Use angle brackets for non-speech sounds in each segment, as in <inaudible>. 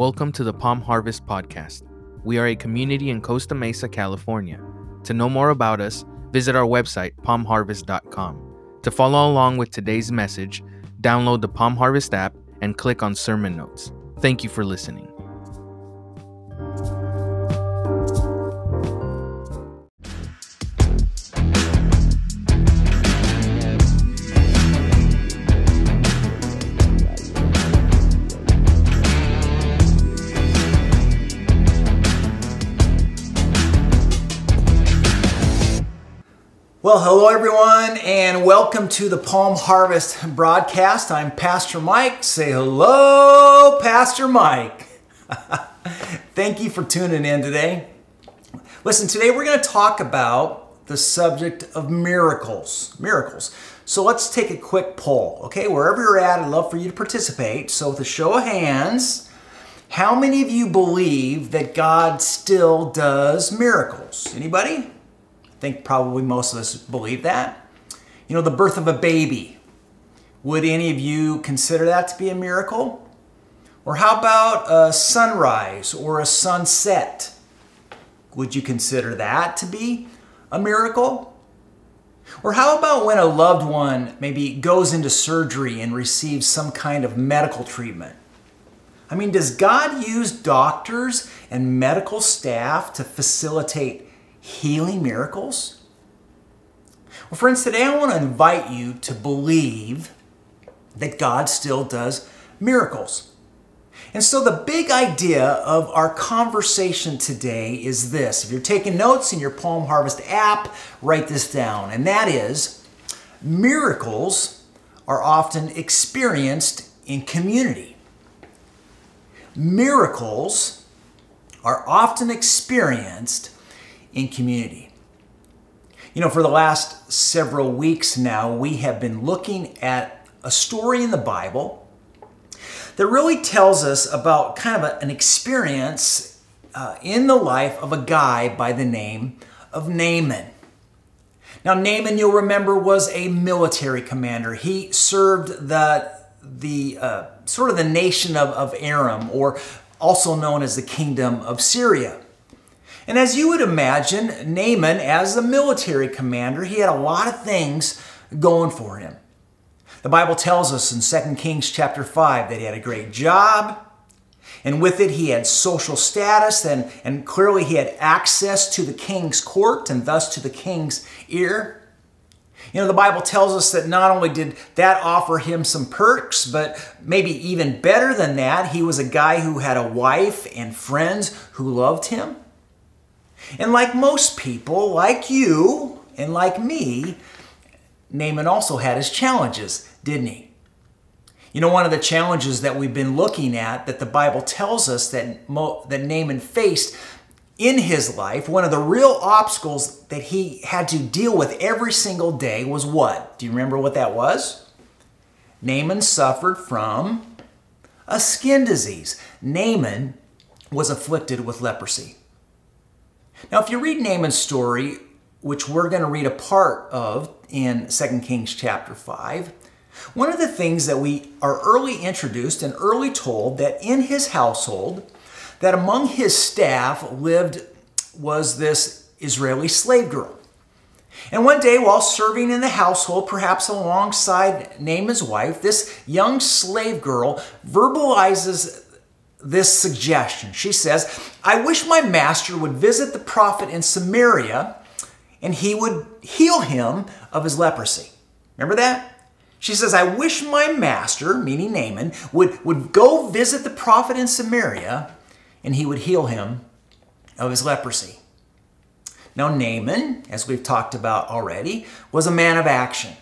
Welcome to the Palm Harvest Podcast. We are a community in Costa Mesa, California. To know more about us, visit our website, palmharvest.com. To follow along with today's message, download the Palm Harvest app and click on sermon notes. Thank you for listening. Well, hello everyone, and welcome to the Palm Harvest broadcast. I'm Pastor Mike. Say hello, Pastor Mike. <laughs> Thank you for tuning in today. Listen, today we're going to talk about the subject of miracles. Miracles. So let's take a quick poll, okay? Wherever you're at, I'd love for you to participate. So, with a show of hands, how many of you believe that God still does miracles? Anybody? Think probably most of us believe that. You know, the birth of a baby. Would any of you consider that to be a miracle? Or how about a sunrise or a sunset? Would you consider that to be a miracle? Or how about when a loved one maybe goes into surgery and receives some kind of medical treatment? I mean, does God use doctors and medical staff to facilitate healing miracles? Well, friends, today I want to invite you to believe that God still does miracles. And so, the big idea of our conversation today is this. If you're taking notes in your Palm Harvest app, write this down. And that is miracles are often experienced in community. Miracles are often experienced in community. You know, for the last several weeks now, we have been looking at a story in the Bible that really tells us about kind of a, an experience uh, in the life of a guy by the name of Naaman. Now, Naaman, you'll remember, was a military commander. He served the the uh, sort of the nation of, of Aram, or also known as the kingdom of Syria. And as you would imagine, Naaman, as the military commander, he had a lot of things going for him. The Bible tells us in 2 Kings chapter 5 that he had a great job, and with it he had social status, and, and clearly he had access to the king's court and thus to the king's ear. You know, the Bible tells us that not only did that offer him some perks, but maybe even better than that, he was a guy who had a wife and friends who loved him. And like most people, like you and like me, Naaman also had his challenges, didn't he? You know, one of the challenges that we've been looking at that the Bible tells us that, Mo, that Naaman faced in his life, one of the real obstacles that he had to deal with every single day was what? Do you remember what that was? Naaman suffered from a skin disease. Naaman was afflicted with leprosy. Now, if you read Naaman's story, which we're going to read a part of in 2 Kings chapter 5, one of the things that we are early introduced and early told that in his household, that among his staff lived was this Israeli slave girl. And one day, while serving in the household, perhaps alongside Naaman's wife, this young slave girl verbalizes this suggestion. She says, I wish my master would visit the prophet in Samaria and he would heal him of his leprosy. Remember that? She says, I wish my master, meaning Naaman, would, would go visit the prophet in Samaria and he would heal him of his leprosy. Now, Naaman, as we've talked about already, was a man of action.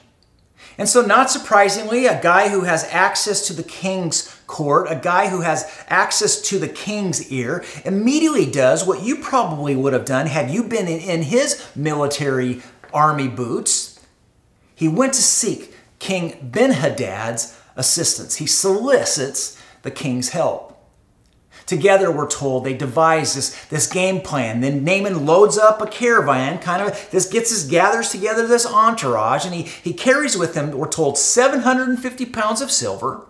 And so, not surprisingly, a guy who has access to the king's court, a guy who has access to the king's ear, immediately does what you probably would have done had you been in his military army boots. He went to seek King Ben Hadad's assistance. He solicits the king's help. Together, we're told, they devise this, this game plan. Then Naaman loads up a caravan, kind of, this gets his, gathers together this entourage, and he, he carries with him, we're told, 750 pounds of silver,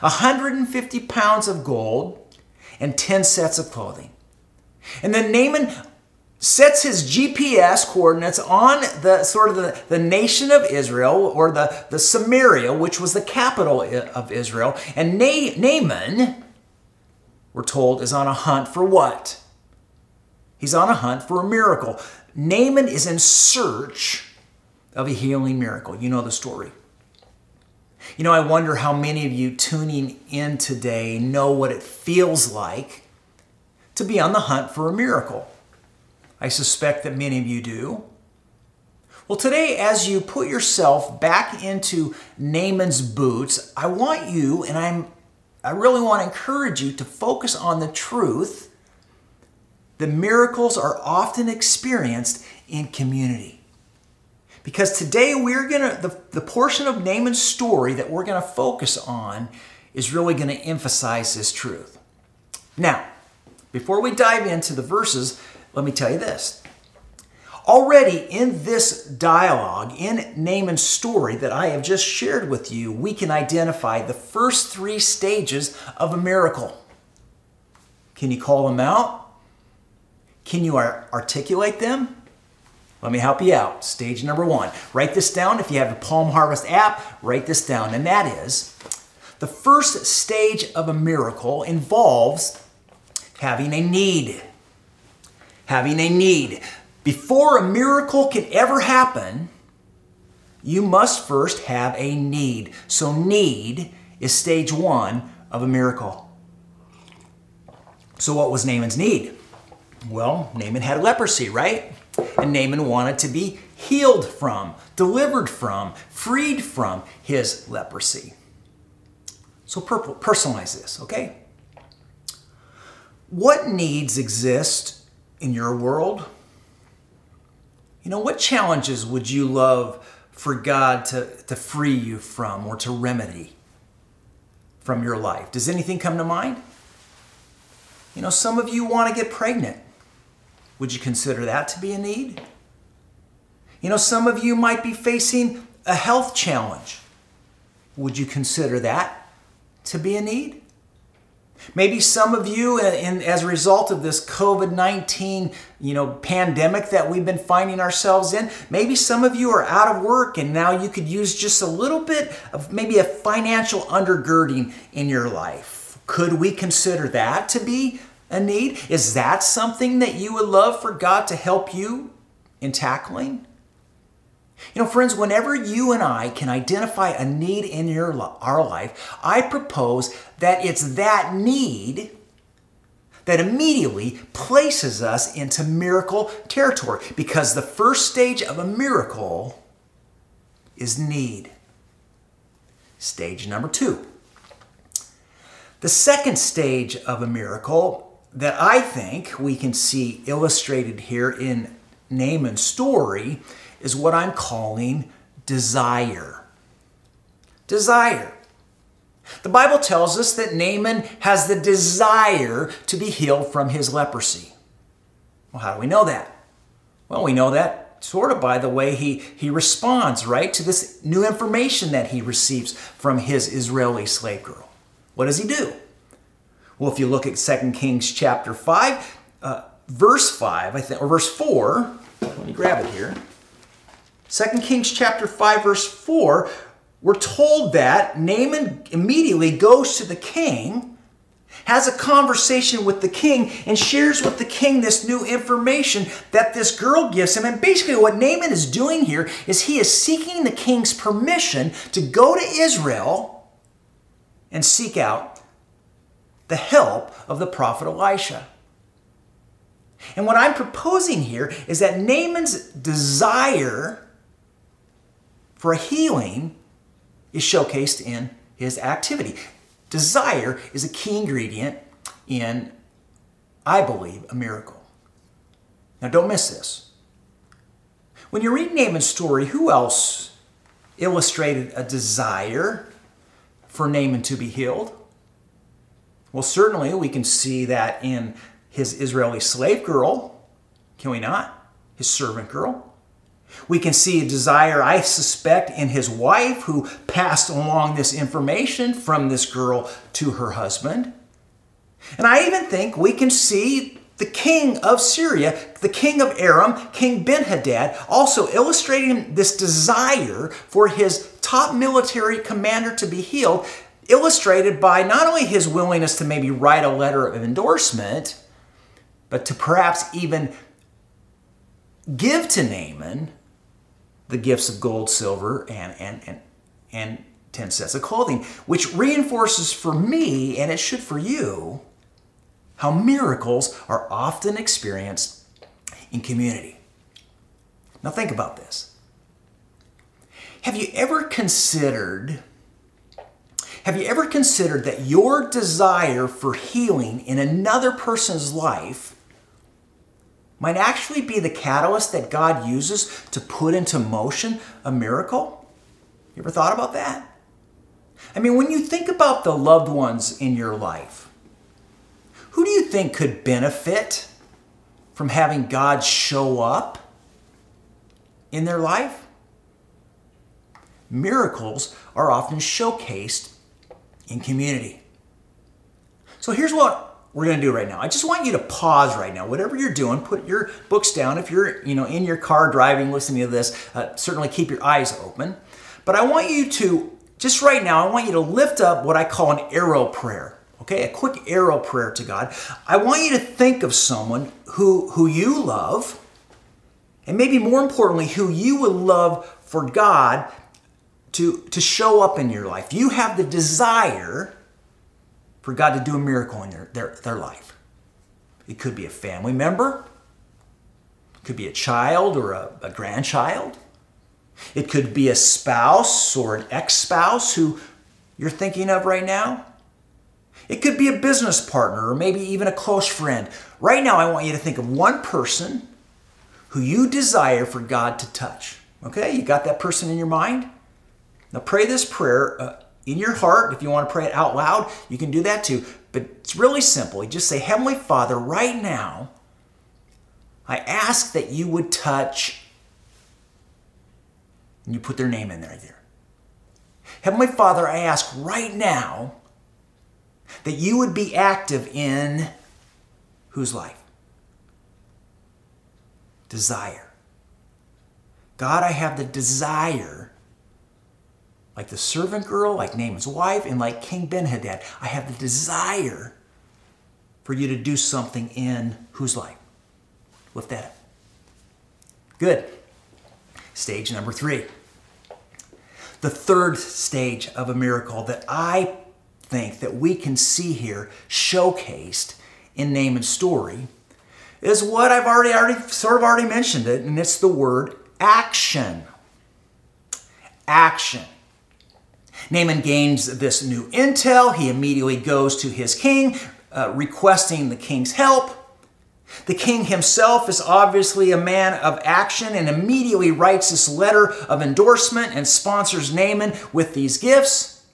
150 pounds of gold, and 10 sets of clothing. And then Naaman sets his GPS coordinates on the sort of the, the nation of Israel or the, the Samaria, which was the capital of Israel. And Na- Naaman, we're told, is on a hunt for what? He's on a hunt for a miracle. Naaman is in search of a healing miracle. You know the story. You know, I wonder how many of you tuning in today know what it feels like to be on the hunt for a miracle. I suspect that many of you do. Well, today, as you put yourself back into Naaman's boots, I want you, and I'm, I really want to encourage you to focus on the truth that miracles are often experienced in community. Because today we're going to, the, the portion of Naaman's story that we're going to focus on is really going to emphasize this truth. Now, before we dive into the verses, let me tell you this. Already in this dialogue, in Naaman's story that I have just shared with you, we can identify the first three stages of a miracle. Can you call them out? Can you articulate them? Let me help you out. Stage number one. Write this down. If you have the Palm Harvest app, write this down. And that is the first stage of a miracle involves having a need. Having a need. Before a miracle can ever happen, you must first have a need. So, need is stage one of a miracle. So, what was Naaman's need? Well, Naaman had leprosy, right? And Naaman wanted to be healed from, delivered from, freed from his leprosy. So personalize this, okay? What needs exist in your world? You know, what challenges would you love for God to, to free you from or to remedy from your life? Does anything come to mind? You know, some of you want to get pregnant. Would you consider that to be a need? You know, some of you might be facing a health challenge. Would you consider that to be a need? Maybe some of you, uh, in, as a result of this COVID 19 you know, pandemic that we've been finding ourselves in, maybe some of you are out of work and now you could use just a little bit of maybe a financial undergirding in your life. Could we consider that to be a need? Is that something that you would love for God to help you in tackling? You know, friends, whenever you and I can identify a need in your our life, I propose that it's that need that immediately places us into miracle territory because the first stage of a miracle is need. Stage number 2. The second stage of a miracle that I think we can see illustrated here in Naaman's story is what I'm calling desire. Desire. The Bible tells us that Naaman has the desire to be healed from his leprosy. Well, how do we know that? Well, we know that sort of by the way he, he responds, right, to this new information that he receives from his Israeli slave girl. What does he do? Well, if you look at 2 Kings chapter 5, uh, verse 5, I think, or verse 4, let me grab it here. 2 Kings chapter 5, verse 4, we're told that Naaman immediately goes to the king, has a conversation with the king, and shares with the king this new information that this girl gives him. And basically, what Naaman is doing here is he is seeking the king's permission to go to Israel and seek out the help of the prophet Elisha. And what I'm proposing here is that Naaman's desire for a healing is showcased in his activity. Desire is a key ingredient in, I believe, a miracle. Now, don't miss this. When you read Naaman's story, who else illustrated a desire for Naaman to be healed? Well, certainly we can see that in his Israeli slave girl, can we not? His servant girl. We can see a desire, I suspect, in his wife who passed along this information from this girl to her husband. And I even think we can see the king of Syria, the king of Aram, King Ben Hadad, also illustrating this desire for his top military commander to be healed, illustrated by not only his willingness to maybe write a letter of endorsement, but to perhaps even give to Naaman the gifts of gold, silver, and, and, and, and 10 sets of clothing, which reinforces for me, and it should for you, how miracles are often experienced in community. Now, think about this. Have you ever considered? Have you ever considered that your desire for healing in another person's life might actually be the catalyst that God uses to put into motion a miracle? You ever thought about that? I mean, when you think about the loved ones in your life, who do you think could benefit from having God show up in their life? Miracles are often showcased in community. So here's what we're going to do right now. I just want you to pause right now. Whatever you're doing, put your books down. If you're, you know, in your car driving, listening to this, uh, certainly keep your eyes open. But I want you to just right now, I want you to lift up what I call an arrow prayer. Okay, a quick arrow prayer to God. I want you to think of someone who, who you love, and maybe more importantly, who you would love for God to, to show up in your life. You have the desire for God to do a miracle in their, their, their life. It could be a family member, it could be a child or a, a grandchild. It could be a spouse or an ex spouse who you're thinking of right now. It could be a business partner or maybe even a close friend. Right now, I want you to think of one person who you desire for God to touch. Okay, you got that person in your mind? Now pray this prayer uh, in your heart. If you want to pray it out loud, you can do that too. But it's really simple. You just say, Heavenly Father, right now, I ask that you would touch and you put their name in there, there. Heavenly Father, I ask right now that you would be active in whose life? Desire. God, I have the desire, like the servant girl, like Naaman's wife, and like King Benhadad, I have the desire for you to do something in whose life? Lift that up. Good. Stage number three the third stage of a miracle that I think that we can see here showcased in Naaman's story is what I've already already sort of already mentioned it, and it's the word action. Action. Naaman gains this new intel. He immediately goes to his king, uh, requesting the king's help. The king himself is obviously a man of action and immediately writes this letter of endorsement and sponsors Naaman with these gifts.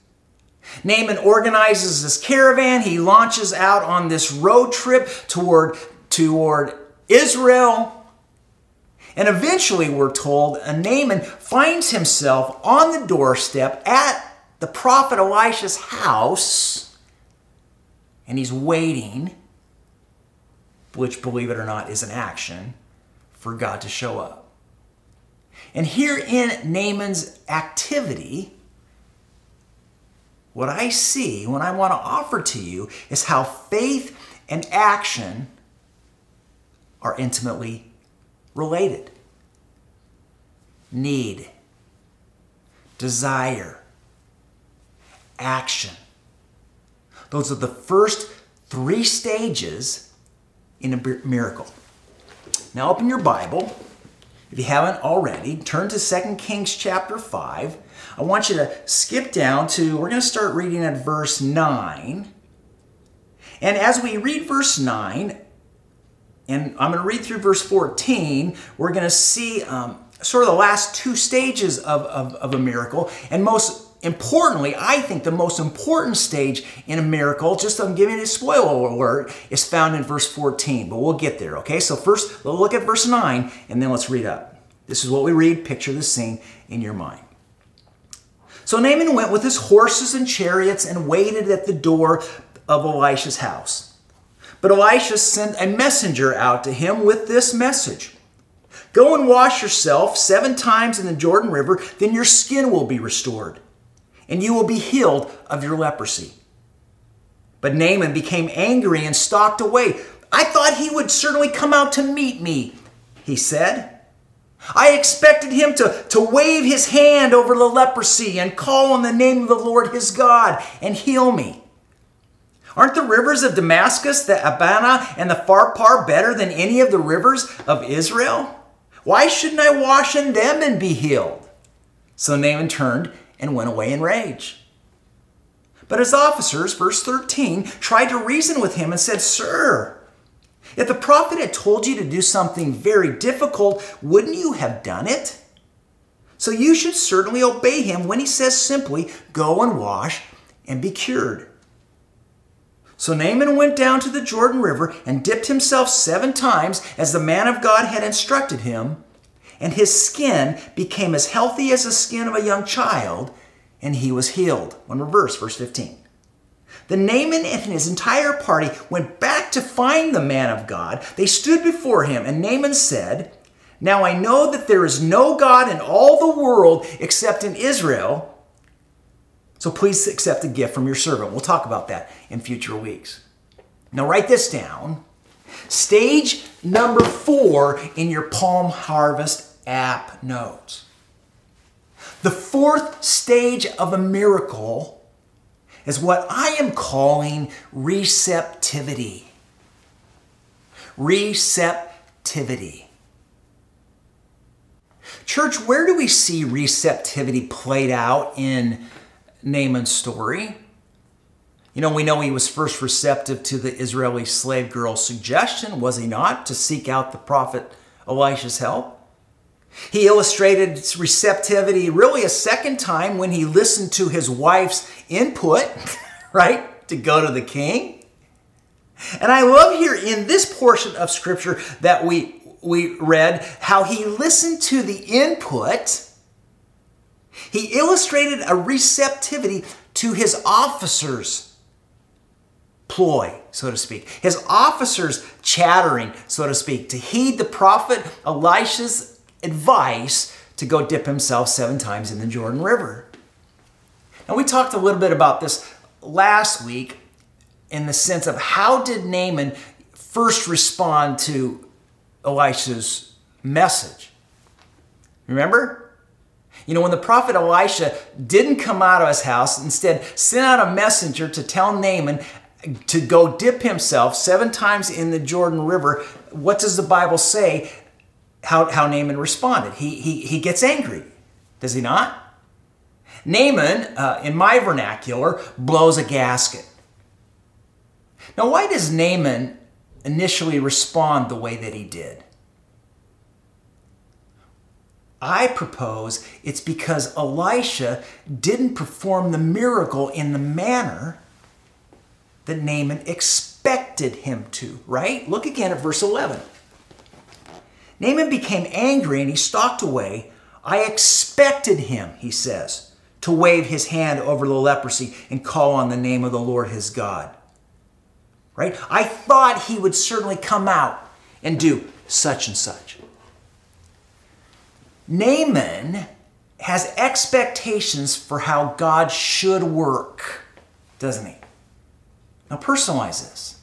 Naaman organizes this caravan. He launches out on this road trip toward, toward Israel. And eventually, we're told, Naaman finds himself on the doorstep at the prophet Elisha's house, and he's waiting which, believe it or not, is an action for God to show up. And here in Naaman's activity, what I see, what I want to offer to you, is how faith and action are intimately related. Need, desire, action. Those are the first three stages in a miracle. Now open your Bible. If you haven't already, turn to 2 Kings chapter 5. I want you to skip down to, we're going to start reading at verse 9. And as we read verse 9, and I'm going to read through verse 14, we're going to see um, sort of the last two stages of, of, of a miracle. And most Importantly, I think the most important stage in a miracle, just I'm giving a spoiler alert, is found in verse 14, but we'll get there, okay? So first, we'll look at verse 9, and then let's read up. This is what we read. Picture the scene in your mind. So Naaman went with his horses and chariots and waited at the door of Elisha's house. But Elisha sent a messenger out to him with this message Go and wash yourself seven times in the Jordan River, then your skin will be restored, and you will be healed of your leprosy. But Naaman became angry and stalked away. I thought he would certainly come out to meet me, he said. I expected him to, to wave his hand over the leprosy and call on the name of the Lord his God and heal me. Aren't the rivers of Damascus, the Abana, and the Pharpar better than any of the rivers of Israel? Why shouldn't I wash in them and be healed? So Naaman turned and went away in rage. But his officers, verse 13, tried to reason with him and said, Sir, if the prophet had told you to do something very difficult, wouldn't you have done it? So you should certainly obey him when he says simply, Go and wash and be cured. So Naaman went down to the Jordan River and dipped himself seven times as the man of God had instructed him, and his skin became as healthy as the skin of a young child, and he was healed. One reverse, verse 15. The Naaman and his entire party went back to find the man of God. They stood before him, and Naaman said, Now I know that there is no God in all the world except in Israel so please accept a gift from your servant. We'll talk about that in future weeks. Now, write this down. Stage number four in your Palm Harvest app notes. The fourth stage of a miracle is what I am calling receptivity. Receptivity. Church, where do we see receptivity played out in Naaman's story. You know, we know he was first receptive to the Israeli slave girl's suggestion, was he not, to seek out the prophet Elisha's help? He illustrated receptivity really a second time when he listened to his wife's input, <laughs> right, to go to the king. And I love here in this portion of scripture that we, we read how he listened to the input he illustrated a receptivity to his officers' ploy, so to speak. His officers chattering, so to speak, to heed the prophet Elisha's advice to go dip himself seven times in the Jordan River. Now, we talked a little bit about this last week in the sense of how did Naaman first respond to Elisha's message? Remember? You know, when the prophet Elisha didn't come out of his house, instead sent out a messenger to tell Naaman to go dip himself seven times in the Jordan River, what does the Bible say how, how Naaman responded? He, he, he gets angry, does he not? Naaman, uh, in my vernacular, blows a gasket. Now, why does Naaman initially respond the way that he did? I propose it's because Elisha didn't perform the miracle in the manner that Naaman expected him to, right? Look again at verse 11. Naaman became angry and he stalked away. I expected him, he says, to wave his hand over the leprosy and call on the name of the Lord his God. Right? I thought he would certainly come out and do such and such. Naaman has expectations for how God should work, doesn't he? Now, personalize this.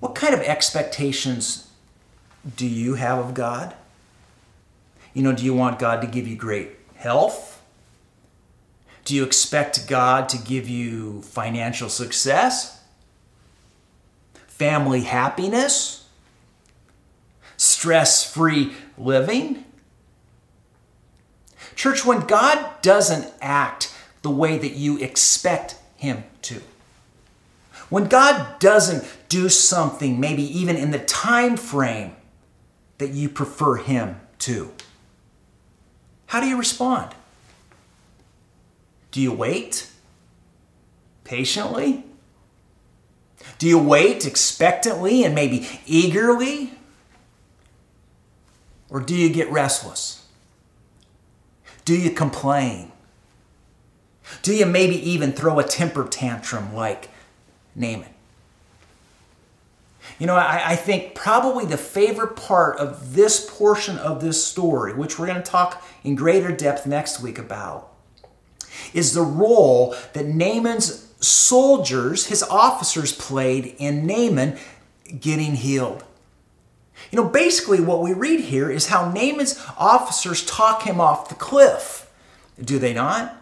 What kind of expectations do you have of God? You know, do you want God to give you great health? Do you expect God to give you financial success? Family happiness? Stress free living? Church, when God doesn't act the way that you expect Him to, when God doesn't do something, maybe even in the time frame that you prefer Him to, how do you respond? Do you wait patiently? Do you wait expectantly and maybe eagerly? Or do you get restless? Do you complain? Do you maybe even throw a temper tantrum like Naaman? You know, I, I, think probably the favorite part of this portion of this story, which we're going to talk in greater depth next week about, is the role that Naaman's soldiers, his officers, played in Naaman getting healed. You know, basically, what we read here is how Naaman's officers talk him off the cliff. Do they not?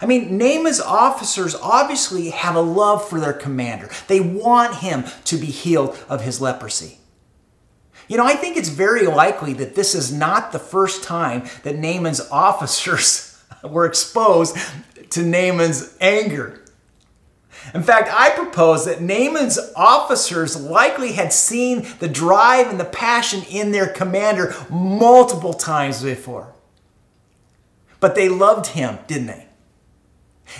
I mean, Naaman's officers obviously have a love for their commander. They want him to be healed of his leprosy. You know, I think it's very likely that this is not the first time that Naaman's <laughs> officers <laughs> were exposed to Naaman's anger. In fact, I propose that Naaman's officers likely had seen the drive and the passion in their commander multiple times before. But they loved him, didn't they?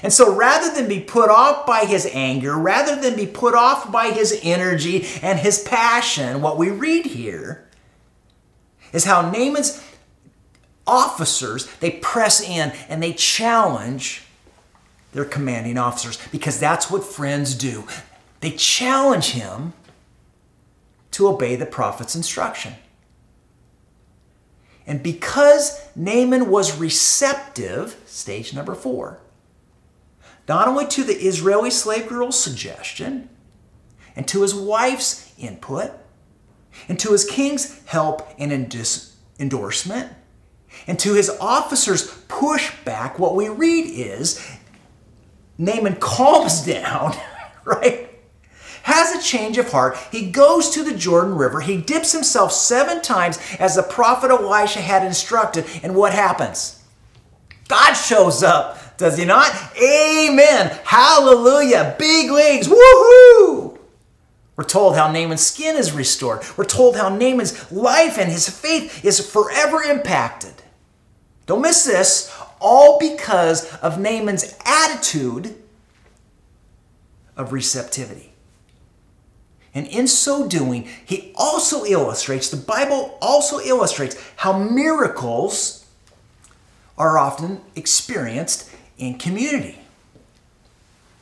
And so rather than be put off by his anger, rather than be put off by his energy and his passion, what we read here is how Naaman's officers, they press in and they challenge their commanding officers because that's what friends do. They challenge him to obey the prophet's instruction. And because Naaman was receptive, stage number four, not only to the Israeli slave girl's suggestion, and to his wife's input, and to his king's help and endorsement, and to his officers' pushback, what we read is Naaman calms <laughs> down, right? Has a change of heart. He goes to the Jordan River. He dips himself seven times as the prophet Elisha had instructed. And what happens? God shows up, does he not? Amen. Hallelujah. Big legs. Woohoo! We're told how Naaman's skin is restored. We're told how Naaman's life and his faith is forever impacted. Don't miss this all because of Naaman's attitude of receptivity. And in so doing, he also illustrates, the Bible also illustrates how miracles are often experienced in community.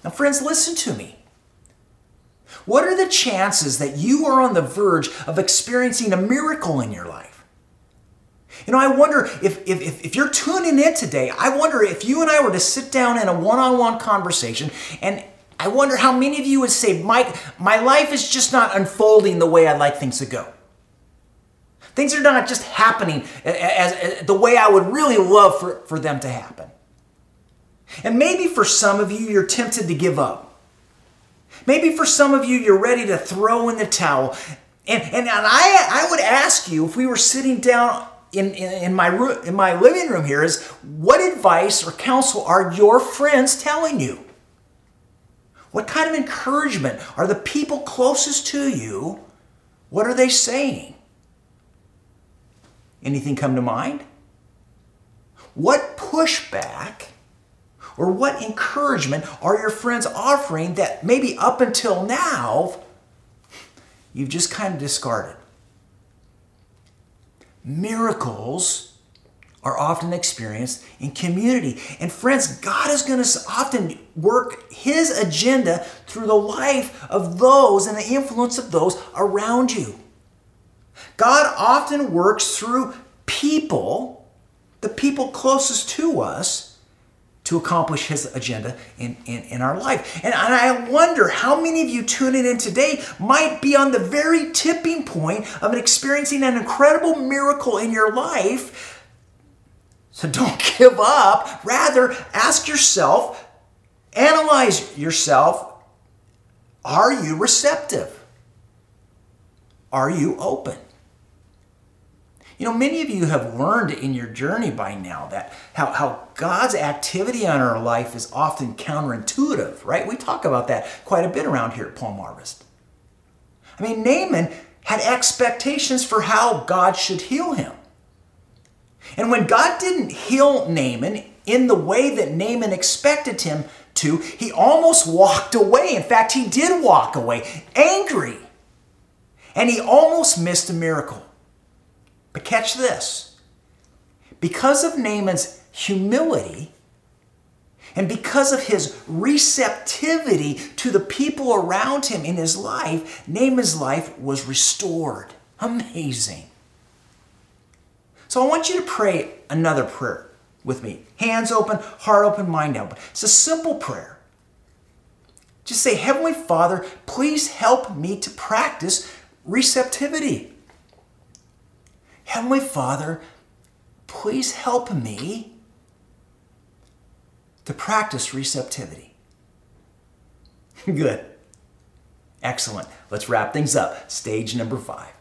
Now, friends, listen to me. What are the chances that you are on the verge of experiencing a miracle in your life? You know, I wonder if, if, if, you're tuning in today, I wonder if you and I were to sit down in a one on one conversation, and I wonder how many of you would say, Mike, my life is just not unfolding the way I'd like things to go. Things are not just happening as, as, the way I would really love for, for them to happen. And maybe for some of you, you're tempted to give up. Maybe for some of you, you're ready to throw in the towel. And, and, and I, I would ask you, if we were sitting down in, in, in, my, in my living room here is what advice or counsel are your friends telling you? What kind of encouragement are the people closest to you? What are they saying? Anything come to mind? What pushback or what encouragement are your friends offering that maybe up until now you've just kind of discarded? miracles are often experienced in community. And friends, God is going to often work His agenda through the life of those and the influence of those around you. God often works through people, the people closest to us, to accomplish his agenda in, in, in our life. And, and I wonder how many of you tuning in today might be on the very tipping point of experiencing an incredible miracle in your life. So don't <laughs> give up. Rather, ask yourself, analyze yourself. Are you receptive? Are you open? You know, many of you have learned in your journey by now that how, how God's activity on our life is often counterintuitive, right? We talk about that quite a bit around here at Palm Harvest. I mean, Naaman had expectations for how God should heal him. And when God didn't heal Naaman in the way that Naaman expected him to, he almost walked away. In fact, he did walk away, angry. And he almost missed a miracle. But catch this because of Naaman's humility, And because of his receptivity to the people around him in his life, Naaman's life was restored. Amazing. So I want you to pray another prayer with me. Hands open, heart open, mind open. It's a simple prayer. Just say, Heavenly Father, please help me to practice receptivity. Heavenly Father, please help me to practice receptivity. <laughs> Good. Excellent. Let's wrap things up. Stage number five.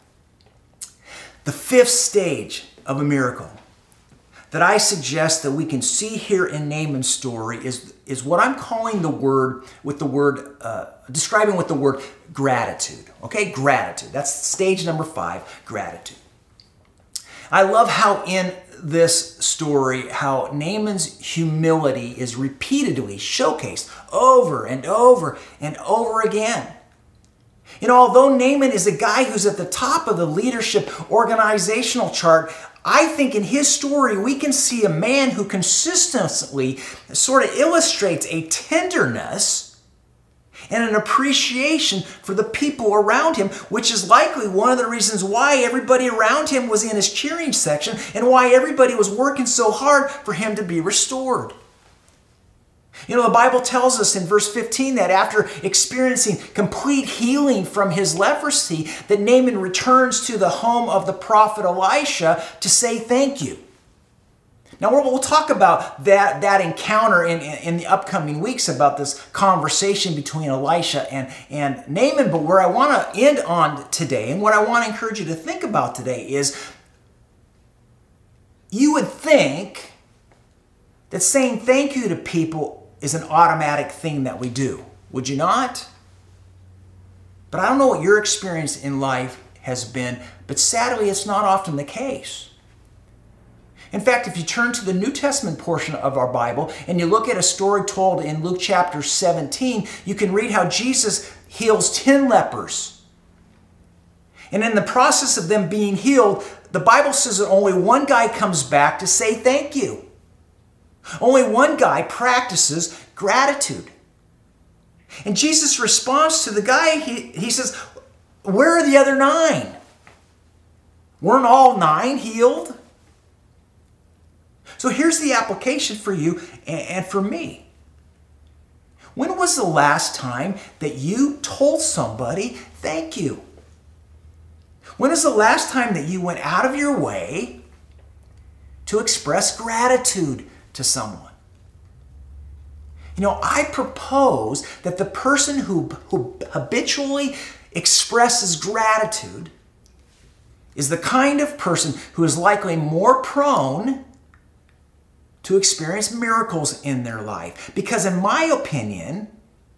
The fifth stage of a miracle that I suggest that we can see here in Naaman's story is, is what I'm calling the word with the word, uh, describing with the word gratitude. Okay, gratitude. That's stage number five, gratitude. I love how in this story, how Naaman's humility is repeatedly showcased over and over and over again. You know, although Naaman is a guy who's at the top of the leadership organizational chart, I think in his story we can see a man who consistently sort of illustrates a tenderness and an appreciation for the people around him, which is likely one of the reasons why everybody around him was in his cheering section and why everybody was working so hard for him to be restored. You know, the Bible tells us in verse 15 that after experiencing complete healing from his leprosy, that Naaman returns to the home of the prophet Elisha to say thank you. Now, we'll talk about that, that encounter in, in, the upcoming weeks about this conversation between Elisha and, and Naaman. But where I want to end on today, and what I want to encourage you to think about today, is you would think that saying thank you to people is an automatic thing that we do. Would you not? But I don't know what your experience in life has been, but sadly, it's not often the case. In fact, if you turn to the New Testament portion of our Bible and you look at a story told in Luke chapter 17, you can read how Jesus heals 10 lepers. And in the process of them being healed, the Bible says that only one guy comes back to say thank you. Only one guy practices gratitude. And Jesus responds to the guy, he, he says, Where are the other nine? Weren't all nine healed? So here's the application for you and for me. When was the last time that you told somebody thank you? When is the last time that you went out of your way to express gratitude to someone? You know, I propose that the person who, who habitually expresses gratitude is the kind of person who is likely more prone to experience miracles in their life. Because, in my opinion,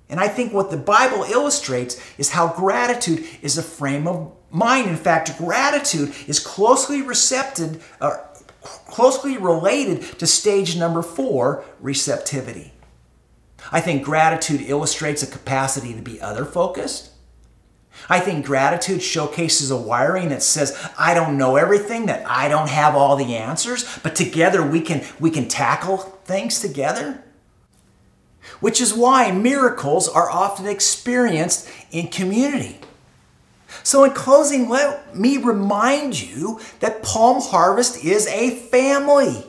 and I think what the Bible illustrates is how gratitude is a frame of mind. In fact, gratitude is closely recepted, uh, closely related to stage number four, receptivity. I think gratitude illustrates a capacity to be other focused I think gratitude showcases a wiring that says, I don't know everything, that I don't have all the answers, but together we can, we can tackle things together. Which is why miracles are often experienced in community. So, in closing, let me remind you that Palm Harvest is a family.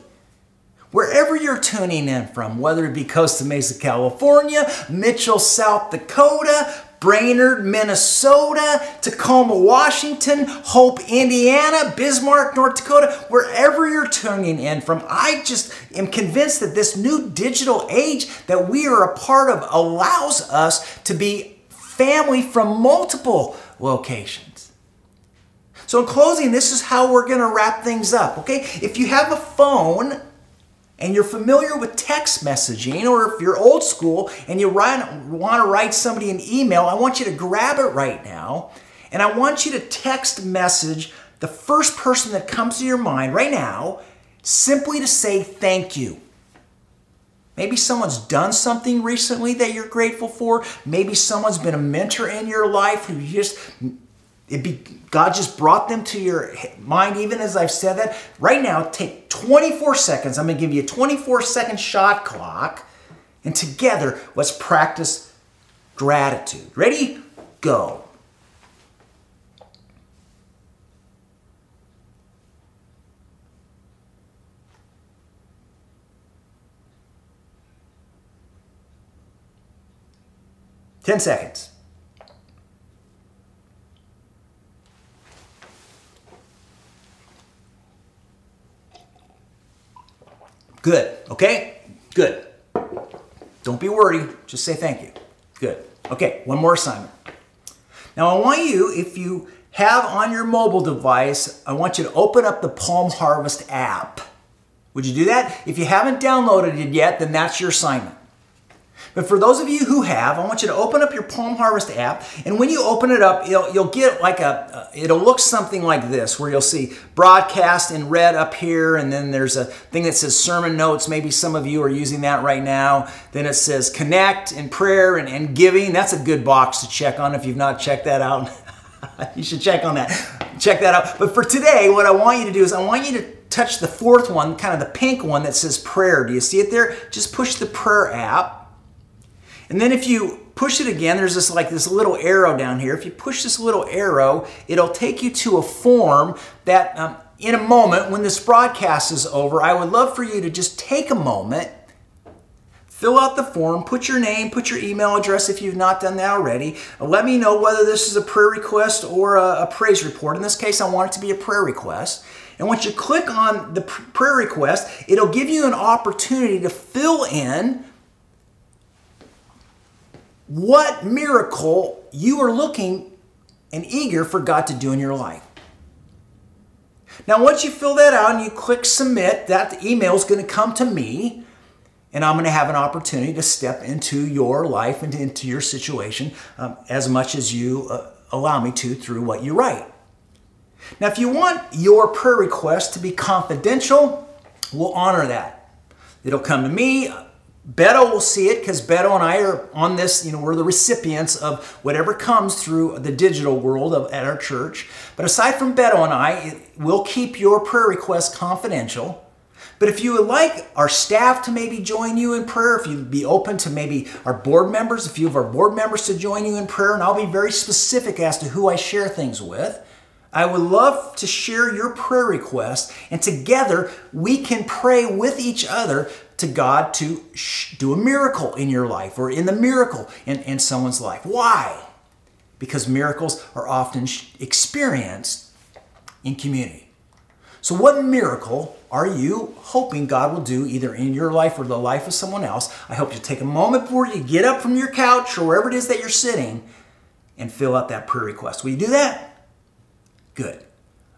Wherever you're tuning in from, whether it be Costa Mesa, California, Mitchell, South Dakota, Brainerd, Minnesota, Tacoma, Washington, Hope, Indiana, Bismarck, North Dakota, wherever you're tuning in from, I just am convinced that this new digital age that we are a part of allows us to be family from multiple locations. So, in closing, this is how we're going to wrap things up, okay? If you have a phone, and you're familiar with text messaging, or if you're old school and you want to write somebody an email, I want you to grab it right now and I want you to text message the first person that comes to your mind right now simply to say thank you. Maybe someone's done something recently that you're grateful for. Maybe someone's been a mentor in your life who just be, God just brought them to your mind, even as I've said that. Right now, take 24 seconds. I'm going to give you a 24 second shot clock. And together, let's practice gratitude. Ready? Go. Ten seconds. Good. Okay? Good. Don't be worried. Just say thank you. Good. Okay, one more assignment. Now, I want you, if you have on your mobile device, I want you to open up the Palm Harvest app. Would you do that? If you haven't downloaded it yet, then that's your assignment. But for those of you who have, I want you to open up your Palm Harvest app, and when you open it up, you'll, you'll get like a, uh, it'll look something like this, where you'll see broadcast in red up here, and then there's a thing that says sermon notes. Maybe some of you are using that right now. Then it says connect and prayer and, and giving. That's a good box to check on if you've not checked that out. <laughs> you should check on that. Check that out. But for today, what I want you to do is I want you to touch the fourth one, kind of the pink one that says prayer. Do you see it there? Just push the prayer app and then if you push it again, there's this like this little arrow down here. If you push this little arrow, it'll take you to a form that um, in a moment when this broadcast is over, I would love for you to just take a moment, fill out the form, put your name, put your email address if you've not done that already. Let me know whether this is a prayer request or a, a praise report. In this case, I want it to be a prayer request. And once you click on the prayer request, it'll give you an opportunity to fill in what miracle you are looking and eager for God to do in your life. Now, once you fill that out and you click submit, that email is going to come to me, and I'm going to have an opportunity to step into your life and into your situation um, as much as you uh, allow me to through what you write. Now, if you want your prayer request to be confidential, we'll honor that. It'll come to me. Beto will see it because Beto and I are on this, you know, we're the recipients of whatever comes through the digital world of, at our church. But aside from Beto and I, we'll keep your prayer requests confidential. But if you would like our staff to maybe join you in prayer, if you'd be open to maybe our board members, a few of our board members to join you in prayer, and I'll be very specific as to who I share things with. I would love to share your prayer request, and together we can pray with each other to God to do a miracle in your life or in the miracle in, in someone's life. Why? Because miracles are often experienced in community. So, what miracle are you hoping God will do either in your life or the life of someone else? I hope you take a moment before you get up from your couch or wherever it is that you're sitting and fill out that prayer request. Will you do that? Good.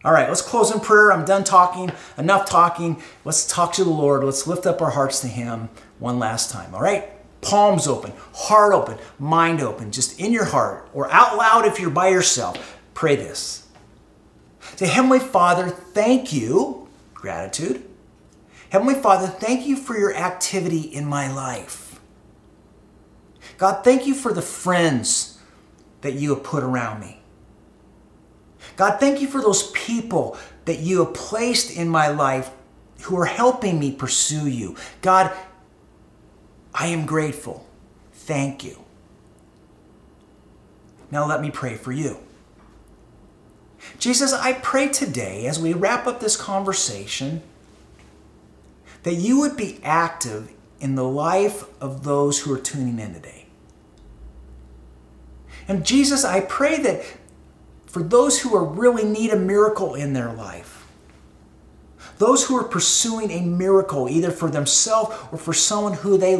All right, let's close in prayer. I'm done talking. Enough talking. Let's talk to the Lord. Let's lift up our hearts to Him one last time. All right? Palms open, heart open, mind open, just in your heart or out loud if you're by yourself. Pray this. Say, Heavenly Father, thank you. Gratitude. Heavenly Father, thank you for your activity in my life. God, thank you for the friends that you have put around me. God, thank you for those people that you have placed in my life who are helping me pursue you. God, I am grateful. Thank you. Now let me pray for you. Jesus, I pray today as we wrap up this conversation that you would be active in the life of those who are tuning in today. And Jesus, I pray that for those who are really need a miracle in their life. Those who are pursuing a miracle, either for themselves or for someone who they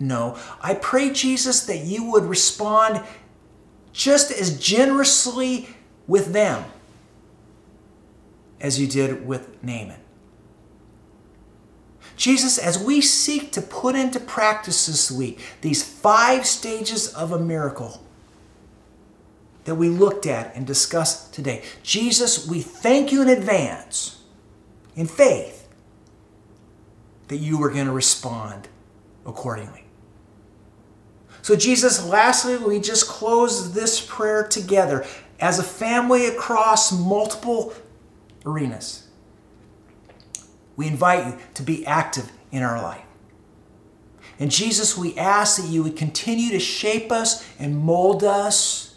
know. I pray, Jesus, that you would respond just as generously with them as you did with Naaman. Jesus, as we seek to put into practice this week these five stages of a miracle, that we looked at and discussed today. Jesus, we thank you in advance, in faith, that you were going to respond accordingly. So, Jesus, lastly, we just close this prayer together as a family across multiple arenas. We invite you to be active in our life. And Jesus, we ask that you would continue to shape us and mold us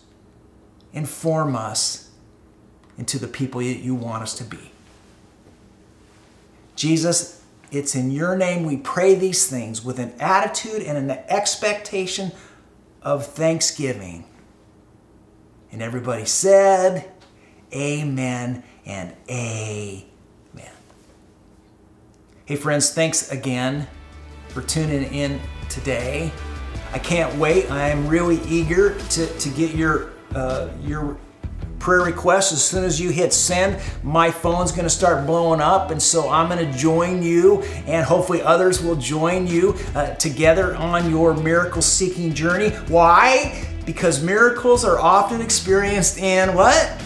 and form us into the people that you want us to be. Jesus, it's in your name we pray these things with an attitude and an expectation of thanksgiving. And everybody said, Amen and Amen. Hey, friends, thanks again for tuning in today. I can't wait. I am really eager to, to get your, uh, your prayer requests. As soon as you hit send, my phone's going to start blowing up. And so I'm going to join you, and hopefully others will join you uh, together on your miracle seeking journey. Why? Because miracles are often experienced in what?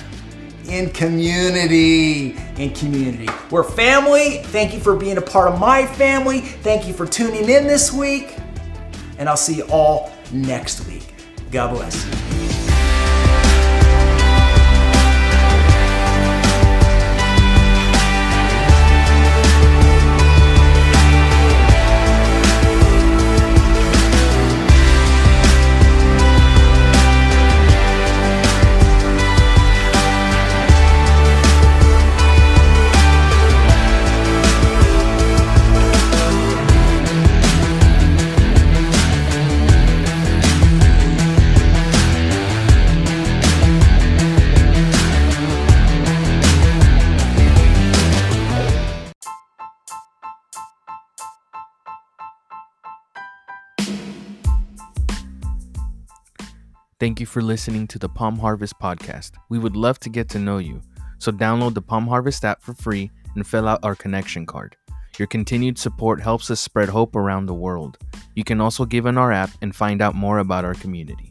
in community. In community. We're family. Thank you for being a part of my family. Thank you for tuning in this week. And I'll see you all next week. God bless you. Thank you for listening to the Palm Harvest podcast. We would love to get to know you. So download the Palm Harvest app for free and fill out our connection card. Your continued support helps us spread hope around the world. You can also give in our app and find out more about our community.